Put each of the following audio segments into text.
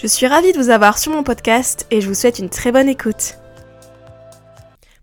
Je suis ravie de vous avoir sur mon podcast et je vous souhaite une très bonne écoute.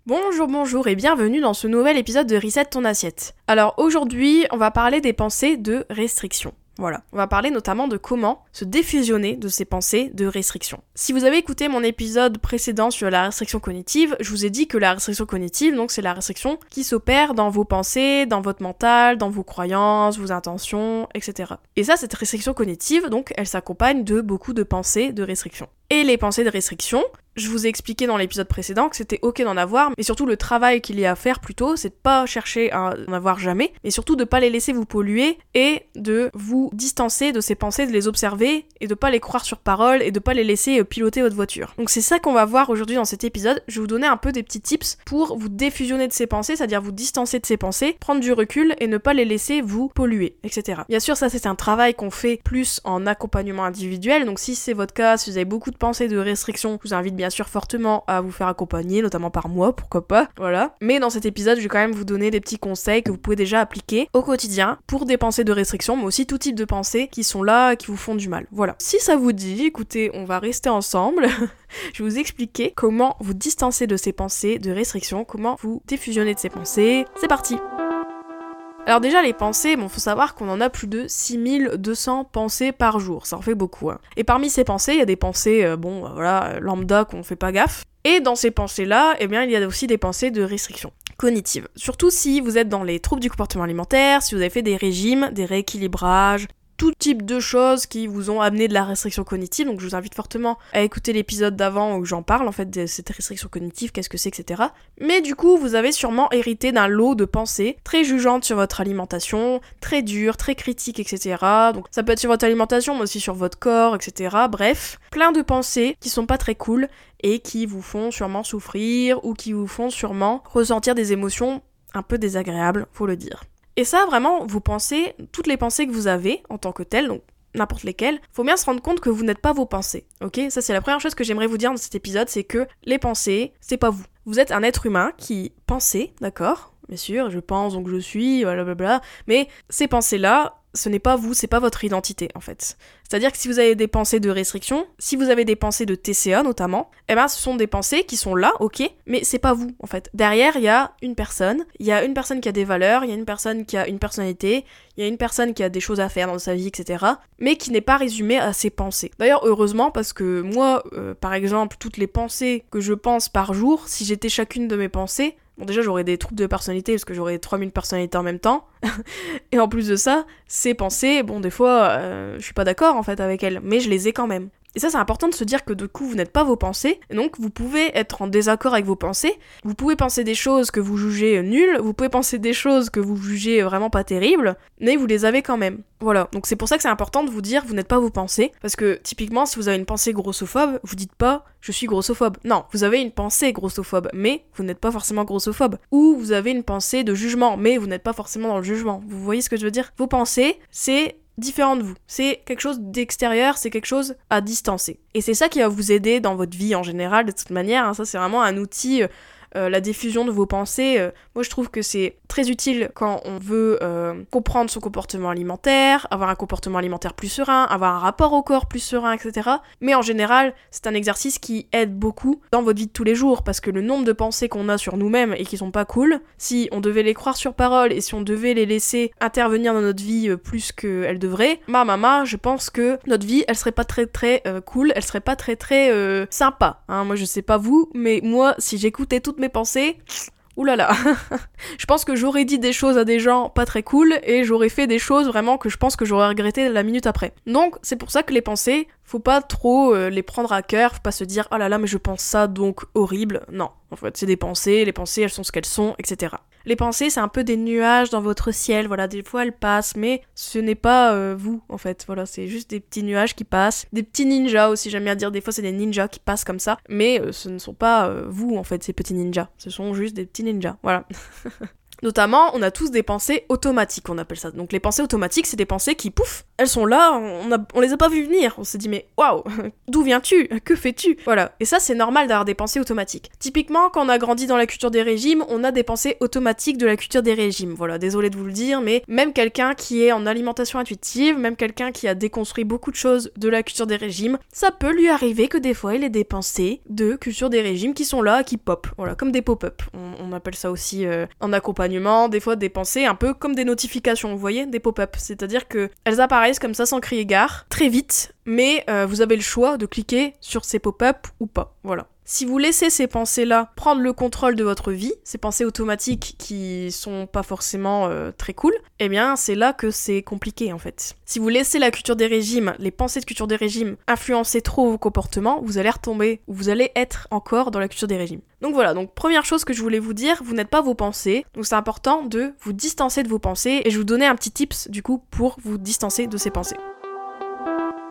Bonjour, bonjour et bienvenue dans ce nouvel épisode de Reset ton assiette. Alors aujourd'hui, on va parler des pensées de restriction. Voilà, on va parler notamment de comment se défusionner de ces pensées de restriction. Si vous avez écouté mon épisode précédent sur la restriction cognitive, je vous ai dit que la restriction cognitive, donc c'est la restriction qui s'opère dans vos pensées, dans votre mental, dans vos croyances, vos intentions, etc. Et ça, cette restriction cognitive, donc, elle s'accompagne de beaucoup de pensées de restriction. Et les pensées de restriction, je vous ai expliqué dans l'épisode précédent que c'était ok d'en avoir, mais surtout le travail qu'il y a à faire plutôt, c'est de pas chercher à en avoir jamais, mais surtout de pas les laisser vous polluer et de vous distancer de ces pensées, de les observer et de pas les croire sur parole et de pas les laisser euh, piloter votre voiture. Donc c'est ça qu'on va voir aujourd'hui dans cet épisode. Je vais vous donner un peu des petits tips pour vous défusionner de ces pensées, c'est-à-dire vous distancer de ces pensées, prendre du recul et ne pas les laisser vous polluer, etc. Bien sûr, ça c'est un travail qu'on fait plus en accompagnement individuel, donc si c'est votre cas, si vous avez beaucoup de pensées de restriction, je vous invite bien bien sûr fortement à vous faire accompagner, notamment par moi, pourquoi pas, voilà. Mais dans cet épisode, je vais quand même vous donner des petits conseils que vous pouvez déjà appliquer au quotidien pour des pensées de restriction, mais aussi tout type de pensées qui sont là, qui vous font du mal. Voilà. Si ça vous dit, écoutez, on va rester ensemble. je vais vous expliquer comment vous distancer de ces pensées de restriction, comment vous diffusionner de ces pensées. C'est parti alors déjà les pensées, bon faut savoir qu'on en a plus de 6200 pensées par jour, ça en fait beaucoup. Hein. Et parmi ces pensées, il y a des pensées, euh, bon euh, voilà, lambda qu'on fait pas gaffe. Et dans ces pensées-là, eh bien il y a aussi des pensées de restriction cognitive. Surtout si vous êtes dans les troubles du comportement alimentaire, si vous avez fait des régimes, des rééquilibrages, tout type de choses qui vous ont amené de la restriction cognitive. Donc je vous invite fortement à écouter l'épisode d'avant où j'en parle en fait de cette restriction cognitive, qu'est-ce que c'est, etc. Mais du coup, vous avez sûrement hérité d'un lot de pensées très jugeantes sur votre alimentation, très dures, très critiques, etc. Donc ça peut être sur votre alimentation, mais aussi sur votre corps, etc. Bref, plein de pensées qui sont pas très cool et qui vous font sûrement souffrir ou qui vous font sûrement ressentir des émotions un peu désagréables, faut le dire. Et ça, vraiment, vous pensez, toutes les pensées que vous avez en tant que telles, donc n'importe lesquelles, faut bien se rendre compte que vous n'êtes pas vos pensées. Ok? Ça, c'est la première chose que j'aimerais vous dire dans cet épisode, c'est que les pensées, c'est pas vous. Vous êtes un être humain qui pensez, d'accord? Bien sûr, je pense donc je suis, blablabla. Mais ces pensées-là, ce n'est pas vous, c'est pas votre identité en fait. C'est-à-dire que si vous avez des pensées de restriction, si vous avez des pensées de TCA notamment, eh ben ce sont des pensées qui sont là, ok, mais c'est pas vous en fait. Derrière, il y a une personne, il y a une personne qui a des valeurs, il y a une personne qui a une personnalité, il y a une personne qui a des choses à faire dans sa vie, etc. Mais qui n'est pas résumée à ses pensées. D'ailleurs, heureusement, parce que moi, euh, par exemple, toutes les pensées que je pense par jour, si j'étais chacune de mes pensées, Bon, déjà, j'aurais des troubles de personnalité parce que j'aurais 3000 personnalités en même temps. et en plus de ça, ces pensées, bon, des fois, euh, je suis pas d'accord en fait avec elles, mais je les ai quand même. Et ça, c'est important de se dire que du coup, vous n'êtes pas vos pensées, et donc vous pouvez être en désaccord avec vos pensées. Vous pouvez penser des choses que vous jugez nulles, vous pouvez penser des choses que vous jugez vraiment pas terribles, mais vous les avez quand même. Voilà, donc c'est pour ça que c'est important de vous dire vous n'êtes pas vos pensées, parce que typiquement, si vous avez une pensée grossophobe, vous dites pas je suis grossophobe. Non, vous avez une pensée grossophobe, mais vous n'êtes pas forcément grossophobe. Ou vous avez une pensée de jugement, mais vous n'êtes pas forcément dans le jugement. Vous voyez ce que je veux dire? Vos pensées, c'est différent de vous. C'est quelque chose d'extérieur, c'est quelque chose à distancer. Et c'est ça qui va vous aider dans votre vie en général, de toute manière. Hein. Ça, c'est vraiment un outil euh, la diffusion de vos pensées, euh, moi je trouve que c'est très utile quand on veut euh, comprendre son comportement alimentaire, avoir un comportement alimentaire plus serein, avoir un rapport au corps plus serein, etc. Mais en général, c'est un exercice qui aide beaucoup dans votre vie de tous les jours, parce que le nombre de pensées qu'on a sur nous-mêmes et qui sont pas cool, si on devait les croire sur parole et si on devait les laisser intervenir dans notre vie plus qu'elles devraient, ma maman, je pense que notre vie, elle serait pas très très cool, elle serait pas très très sympa. Hein. Moi je sais pas vous, mais moi si j'écoutais toutes mes pensées, oulala, je pense que j'aurais dit des choses à des gens pas très cool et j'aurais fait des choses vraiment que je pense que j'aurais regretté la minute après. Donc c'est pour ça que les pensées, faut pas trop euh, les prendre à cœur, faut pas se dire oh là là mais je pense ça donc horrible. Non, en fait c'est des pensées, les pensées elles sont ce qu'elles sont, etc. Les pensées c'est un peu des nuages dans votre ciel, voilà, des fois elles passent, mais ce n'est pas euh, vous en fait, voilà, c'est juste des petits nuages qui passent, des petits ninjas aussi, j'aime bien dire, des fois c'est des ninjas qui passent comme ça, mais euh, ce ne sont pas vous en fait ces petits ninjas, ce sont juste des petits ninjas, voilà. Notamment, on a tous des pensées automatiques, on appelle ça. Donc les pensées automatiques, c'est des pensées qui, pouf, elles sont là, on, a, les a pas vues venir. On s'est dit, mais waouh, d'où viens-tu? Que fais-tu? Voilà. Et ça, c'est normal d'avoir des pensées automatiques. Typiquement, quand on a grandi dans la culture des régimes, on a des pensées automatiques de la culture des régimes. Voilà, désolé de vous le dire, mais même quelqu'un qui est en alimentation intuitive, même quelqu'un qui a déconstruit beaucoup de choses de la culture des régimes, ça peut lui arriver que des fois, il ait des pensées de culture des régimes qui sont là, qui pop. Voilà, comme des pop-up. On, appelle ça aussi euh, en accompagnement des fois des pensées un peu comme des notifications, vous voyez, des pop-up. C'est-à-dire que elles apparaissent comme ça sans crier gare, très vite, mais euh, vous avez le choix de cliquer sur ces pop-up ou pas. Voilà. Si vous laissez ces pensées-là prendre le contrôle de votre vie, ces pensées automatiques qui sont pas forcément euh, très cool, eh bien c'est là que c'est compliqué en fait. Si vous laissez la culture des régimes, les pensées de culture des régimes influencer trop vos comportements, vous allez retomber, ou vous allez être encore dans la culture des régimes. Donc voilà, donc première chose que je voulais vous dire, vous n'êtes pas vos pensées, donc c'est important de vous distancer de vos pensées, et je vous donner un petit tips du coup pour vous distancer de ces pensées.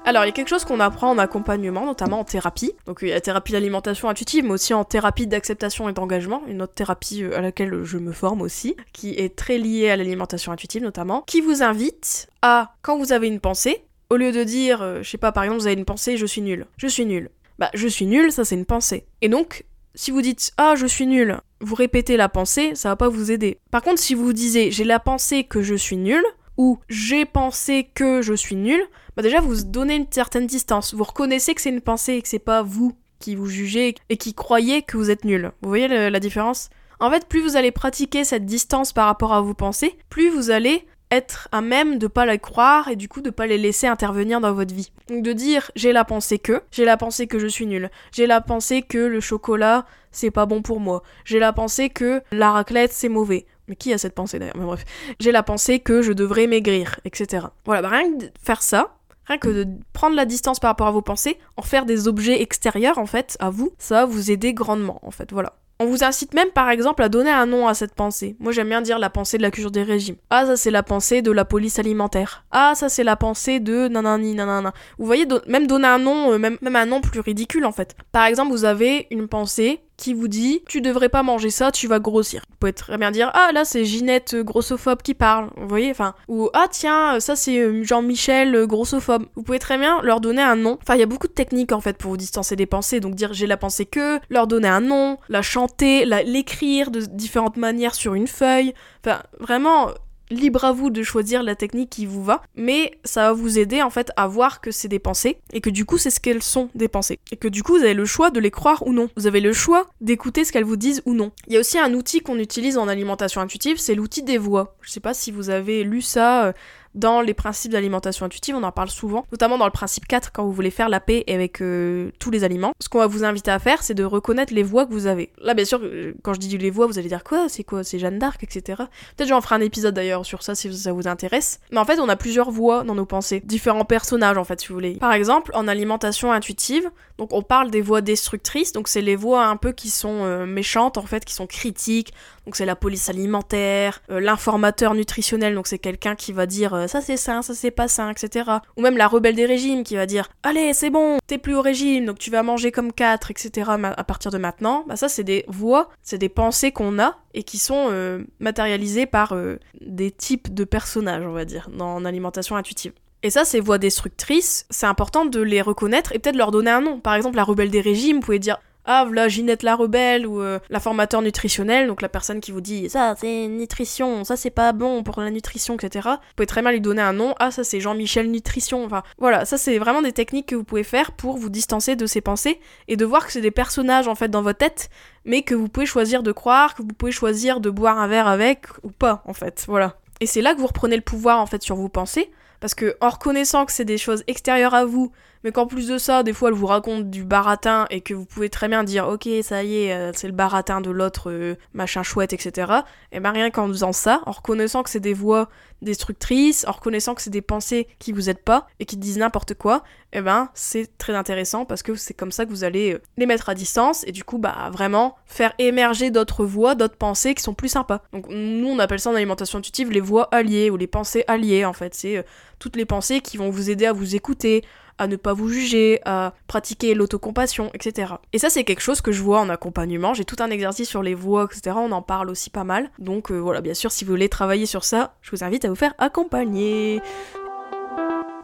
Alors, il y a quelque chose qu'on apprend en accompagnement, notamment en thérapie. Donc, il y a la thérapie d'alimentation intuitive, mais aussi en thérapie d'acceptation et d'engagement, une autre thérapie euh, à laquelle je me forme aussi, qui est très liée à l'alimentation intuitive notamment, qui vous invite à, quand vous avez une pensée, au lieu de dire, euh, je sais pas, par exemple, vous avez une pensée, je suis nul. Je suis nul. Bah, je suis nul, ça c'est une pensée. Et donc, si vous dites ah je suis nul, vous répétez la pensée, ça va pas vous aider. Par contre, si vous disiez j'ai la pensée que je suis nul ou j'ai pensé que je suis nul, bah déjà vous donnez une certaine distance. Vous reconnaissez que c'est une pensée et que c'est pas vous qui vous jugez et qui croyez que vous êtes nul. Vous voyez la différence? En fait, plus vous allez pratiquer cette distance par rapport à vos pensées, plus vous allez être à même de pas la croire et du coup de pas les laisser intervenir dans votre vie. Donc de dire j'ai la pensée que, j'ai la pensée que je suis nul, j'ai la pensée que le chocolat c'est pas bon pour moi, j'ai la pensée que la raclette c'est mauvais. Mais qui a cette pensée d'ailleurs? Mais bref, j'ai la pensée que je devrais maigrir, etc. Voilà, bah rien que de faire ça, Rien que de prendre la distance par rapport à vos pensées, en faire des objets extérieurs en fait à vous, ça va vous aider grandement en fait, voilà. On vous incite même par exemple à donner un nom à cette pensée. Moi j'aime bien dire la pensée de la culture des régimes. Ah ça c'est la pensée de la police alimentaire. Ah ça c'est la pensée de nanani nanana. Vous voyez même donner un nom, euh, même un nom plus ridicule en fait. Par exemple vous avez une pensée qui vous dit tu devrais pas manger ça, tu vas grossir. Vous pouvez très bien dire ah là c'est Ginette euh, grossophobe qui parle, vous voyez, enfin ou ah tiens ça c'est euh, Jean-Michel euh, grossophobe. Vous pouvez très bien leur donner un nom. Enfin il y a beaucoup de techniques en fait pour vous distancer des pensées, donc dire j'ai la pensée que, leur donner un nom, la chanter, l'écrire de différentes manières sur une feuille. Enfin vraiment libre à vous de choisir la technique qui vous va, mais ça va vous aider en fait à voir que c'est des pensées et que du coup c'est ce qu'elles sont des pensées et que du coup vous avez le choix de les croire ou non. Vous avez le choix d'écouter ce qu'elles vous disent ou non. Il y a aussi un outil qu'on utilise en alimentation intuitive, c'est l'outil des voix. Je sais pas si vous avez lu ça euh, dans les principes d'alimentation intuitive, on en parle souvent, notamment dans le principe 4 quand vous voulez faire la paix avec euh, tous les aliments. Ce qu'on va vous inviter à faire, c'est de reconnaître les voix que vous avez. Là, bien sûr, euh, quand je dis les voix, vous allez dire quoi? C'est quoi? C'est Jeanne d'Arc, etc. Peut-être j'en ferai un épisode d'ailleurs sur ça si ça vous intéresse. Mais en fait, on a plusieurs voix dans nos pensées, différents personnages en fait, si vous voulez. Par exemple, en alimentation intuitive, donc on parle des voix destructrices, donc c'est les voix un peu qui sont euh, méchantes en fait, qui sont critiques. Donc c'est la police alimentaire, l'informateur nutritionnel, donc c'est quelqu'un qui va dire ça c'est sain, ça c'est pas sain, etc. Ou même la rebelle des régimes qui va dire allez c'est bon, t'es plus au régime, donc tu vas manger comme 4, etc. à partir de maintenant. Bah ça c'est des voix, c'est des pensées qu'on a et qui sont euh, matérialisées par euh, des types de personnages, on va dire, dans l'alimentation intuitive. Et ça, ces voix destructrices, c'est important de les reconnaître et peut-être leur donner un nom. Par exemple, la rebelle des régimes, vous pouvez dire ah voilà Ginette la rebelle ou euh, la formateur nutritionnel, donc la personne qui vous dit ça c'est nutrition, ça c'est pas bon pour la nutrition, etc. Vous pouvez très mal lui donner un nom, ah ça c'est Jean-Michel Nutrition, enfin voilà, ça c'est vraiment des techniques que vous pouvez faire pour vous distancer de ces pensées et de voir que c'est des personnages en fait dans votre tête, mais que vous pouvez choisir de croire, que vous pouvez choisir de boire un verre avec ou pas en fait, voilà. Et c'est là que vous reprenez le pouvoir en fait sur vos pensées, parce que en reconnaissant que c'est des choses extérieures à vous, mais qu'en plus de ça, des fois, elle vous raconte du baratin et que vous pouvez très bien dire, ok, ça y est, euh, c'est le baratin de l'autre euh, machin chouette, etc. Et ben rien qu'en faisant ça, en reconnaissant que c'est des voix destructrices, en reconnaissant que c'est des pensées qui vous aident pas et qui disent n'importe quoi, et ben c'est très intéressant parce que c'est comme ça que vous allez euh, les mettre à distance et du coup bah vraiment faire émerger d'autres voix, d'autres pensées qui sont plus sympas. Donc nous on appelle ça en alimentation intuitive les voix alliées ou les pensées alliées en fait, c'est toutes les pensées qui vont vous aider à vous écouter, à ne pas vous juger, à pratiquer l'autocompassion, etc. Et ça, c'est quelque chose que je vois en accompagnement. J'ai tout un exercice sur les voix, etc. On en parle aussi pas mal. Donc euh, voilà, bien sûr, si vous voulez travailler sur ça, je vous invite à vous faire accompagner.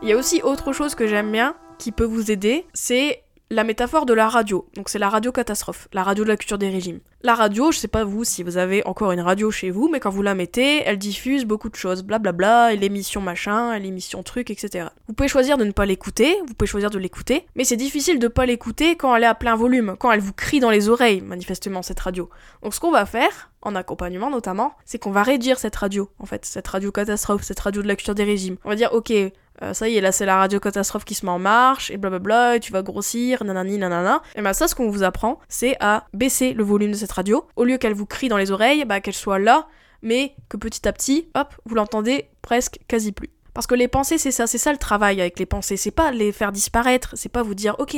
Il y a aussi autre chose que j'aime bien qui peut vous aider, c'est la métaphore de la radio. Donc c'est la radio catastrophe, la radio de la culture des régimes. La radio, je sais pas vous si vous avez encore une radio chez vous, mais quand vous la mettez, elle diffuse beaucoup de choses, blablabla, et l'émission machin, et l'émission truc, etc. Vous pouvez choisir de ne pas l'écouter, vous pouvez choisir de l'écouter, mais c'est difficile de pas l'écouter quand elle est à plein volume, quand elle vous crie dans les oreilles, manifestement, cette radio. Donc ce qu'on va faire, en accompagnement notamment, c'est qu'on va réduire cette radio, en fait, cette radio catastrophe, cette radio de la culture des régimes. On va dire, ok, euh, ça y est, là c'est la radio catastrophe qui se met en marche, et blablabla, et tu vas grossir, nanani, nanana. Et ben ça, ce qu'on vous apprend, c'est à baisser le volume de cette radio. Au lieu qu'elle vous crie dans les oreilles, bah qu'elle soit là, mais que petit à petit, hop, vous l'entendez presque quasi plus. Parce que les pensées, c'est ça, c'est ça le travail avec les pensées. C'est pas les faire disparaître, c'est pas vous dire, ok,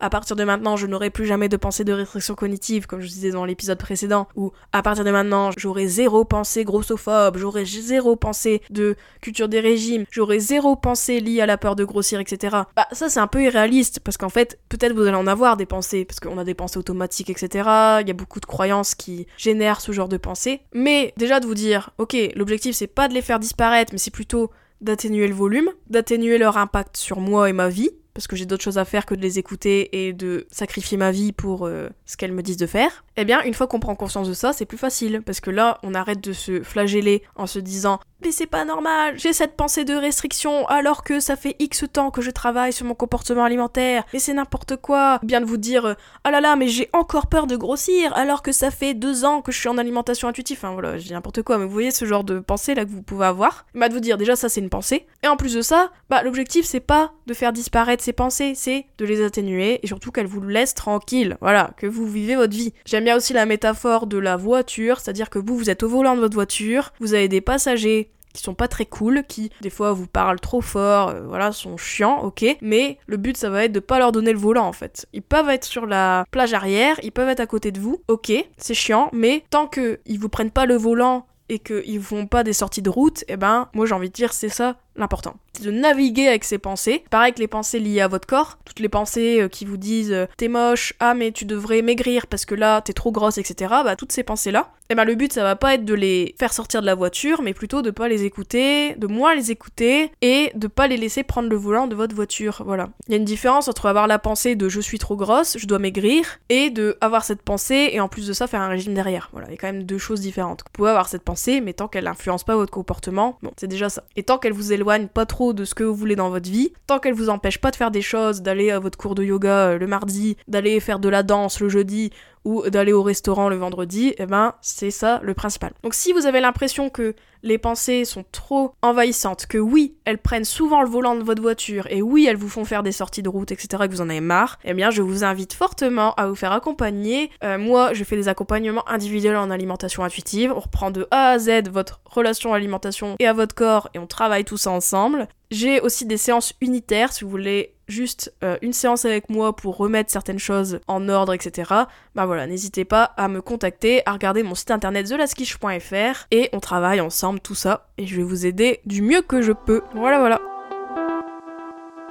à partir de maintenant, je n'aurai plus jamais de pensée de restriction cognitive, comme je disais dans l'épisode précédent, ou à partir de maintenant, j'aurai zéro pensée grossophobe, j'aurai zéro pensée de culture des régimes, j'aurai zéro pensée liée à la peur de grossir, etc. Bah, ça, c'est un peu irréaliste, parce qu'en fait, peut-être vous allez en avoir des pensées, parce qu'on a des pensées automatiques, etc. Il y a beaucoup de croyances qui génèrent ce genre de pensées. Mais déjà de vous dire, ok, l'objectif, c'est pas de les faire disparaître, mais c'est plutôt d'atténuer le volume, d'atténuer leur impact sur moi et ma vie, parce que j'ai d'autres choses à faire que de les écouter et de sacrifier ma vie pour euh, ce qu'elles me disent de faire, eh bien, une fois qu'on prend conscience de ça, c'est plus facile, parce que là, on arrête de se flageller en se disant mais c'est pas normal, j'ai cette pensée de restriction alors que ça fait X temps que je travaille sur mon comportement alimentaire, et c'est n'importe quoi. Bien de vous dire ah là là, mais j'ai encore peur de grossir alors que ça fait deux ans que je suis en alimentation intuitive. Enfin voilà, je dis n'importe quoi, mais vous voyez ce genre de pensée là que vous pouvez avoir. Bah de vous dire déjà ça c'est une pensée, et en plus de ça, bah l'objectif c'est pas de faire disparaître ces pensées, c'est de les atténuer et surtout qu'elles vous laissent tranquille. Voilà, que vous vivez votre vie. J'aime bien aussi la métaphore de la voiture, c'est-à-dire que vous vous êtes au volant de votre voiture, vous avez des passagers qui sont pas très cool, qui des fois vous parlent trop fort, euh, voilà, sont chiants, ok, mais le but ça va être de pas leur donner le volant en fait. Ils peuvent être sur la plage arrière, ils peuvent être à côté de vous, ok, c'est chiant, mais tant que ils vous prennent pas le volant et qu'ils font pas des sorties de route, eh ben moi j'ai envie de dire c'est ça l'important. C'est de naviguer avec ces pensées. Pareil que les pensées liées à votre corps. Toutes les pensées euh, qui vous disent euh, t'es moche, ah mais tu devrais maigrir parce que là t'es trop grosse, etc. Bah toutes ces pensées-là. Eh ben le but ça va pas être de les faire sortir de la voiture, mais plutôt de pas les écouter, de moins les écouter et de pas les laisser prendre le volant de votre voiture. Voilà. Il y a une différence entre avoir la pensée de je suis trop grosse, je dois maigrir, et de avoir cette pensée et en plus de ça faire un régime derrière. Voilà, il y a quand même deux choses différentes. Vous pouvez avoir cette pensée, mais tant qu'elle n'influence pas votre comportement, bon, c'est déjà ça. Et tant qu'elle vous éloigne pas trop de ce que vous voulez dans votre vie, tant qu'elle vous empêche pas de faire des choses, d'aller à votre cours de yoga euh, le mardi, d'aller faire de la danse le jeudi, ou d'aller au restaurant le vendredi, et eh ben c'est ça le principal. Donc si vous avez l'impression que les pensées sont trop envahissantes, que oui, elles prennent souvent le volant de votre voiture, et oui, elles vous font faire des sorties de route, etc., que vous en avez marre, eh bien je vous invite fortement à vous faire accompagner. Euh, moi, je fais des accompagnements individuels en alimentation intuitive, on reprend de A à Z votre relation à l'alimentation et à votre corps, et on travaille tout ça ensemble. J'ai aussi des séances unitaires si vous voulez juste euh, une séance avec moi pour remettre certaines choses en ordre, etc. Bah voilà, n'hésitez pas à me contacter, à regarder mon site internet thelaskish.fr et on travaille ensemble tout ça et je vais vous aider du mieux que je peux. Voilà voilà.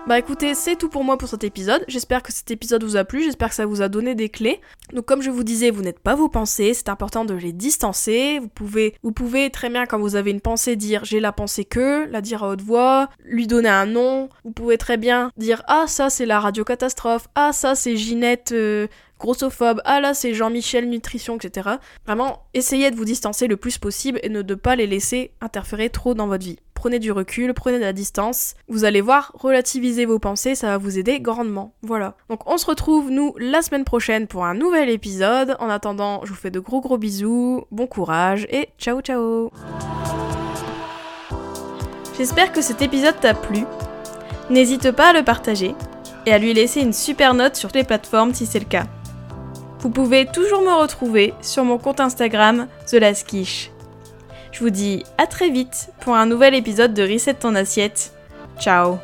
Bah écoutez, c'est tout pour moi pour cet épisode. J'espère que cet épisode vous a plu, j'espère que ça vous a donné des clés. Donc comme je vous disais, vous n'êtes pas vos pensées, c'est important de les distancer. Vous pouvez, vous pouvez très bien quand vous avez une pensée dire j'ai la pensée que, la dire à haute voix, lui donner un nom. Vous pouvez très bien dire ah ça c'est la radio catastrophe, ah ça c'est Ginette euh, grossophobe, ah là c'est Jean-Michel Nutrition, etc. Vraiment, essayez de vous distancer le plus possible et ne de pas les laisser interférer trop dans votre vie prenez du recul, prenez de la distance. Vous allez voir, relativiser vos pensées, ça va vous aider grandement. Voilà. Donc on se retrouve, nous, la semaine prochaine pour un nouvel épisode. En attendant, je vous fais de gros gros bisous, bon courage et ciao ciao J'espère que cet épisode t'a plu. N'hésite pas à le partager et à lui laisser une super note sur les plateformes si c'est le cas. Vous pouvez toujours me retrouver sur mon compte Instagram The Je vous dis à très vite pour un nouvel épisode de Reset ton assiette. Ciao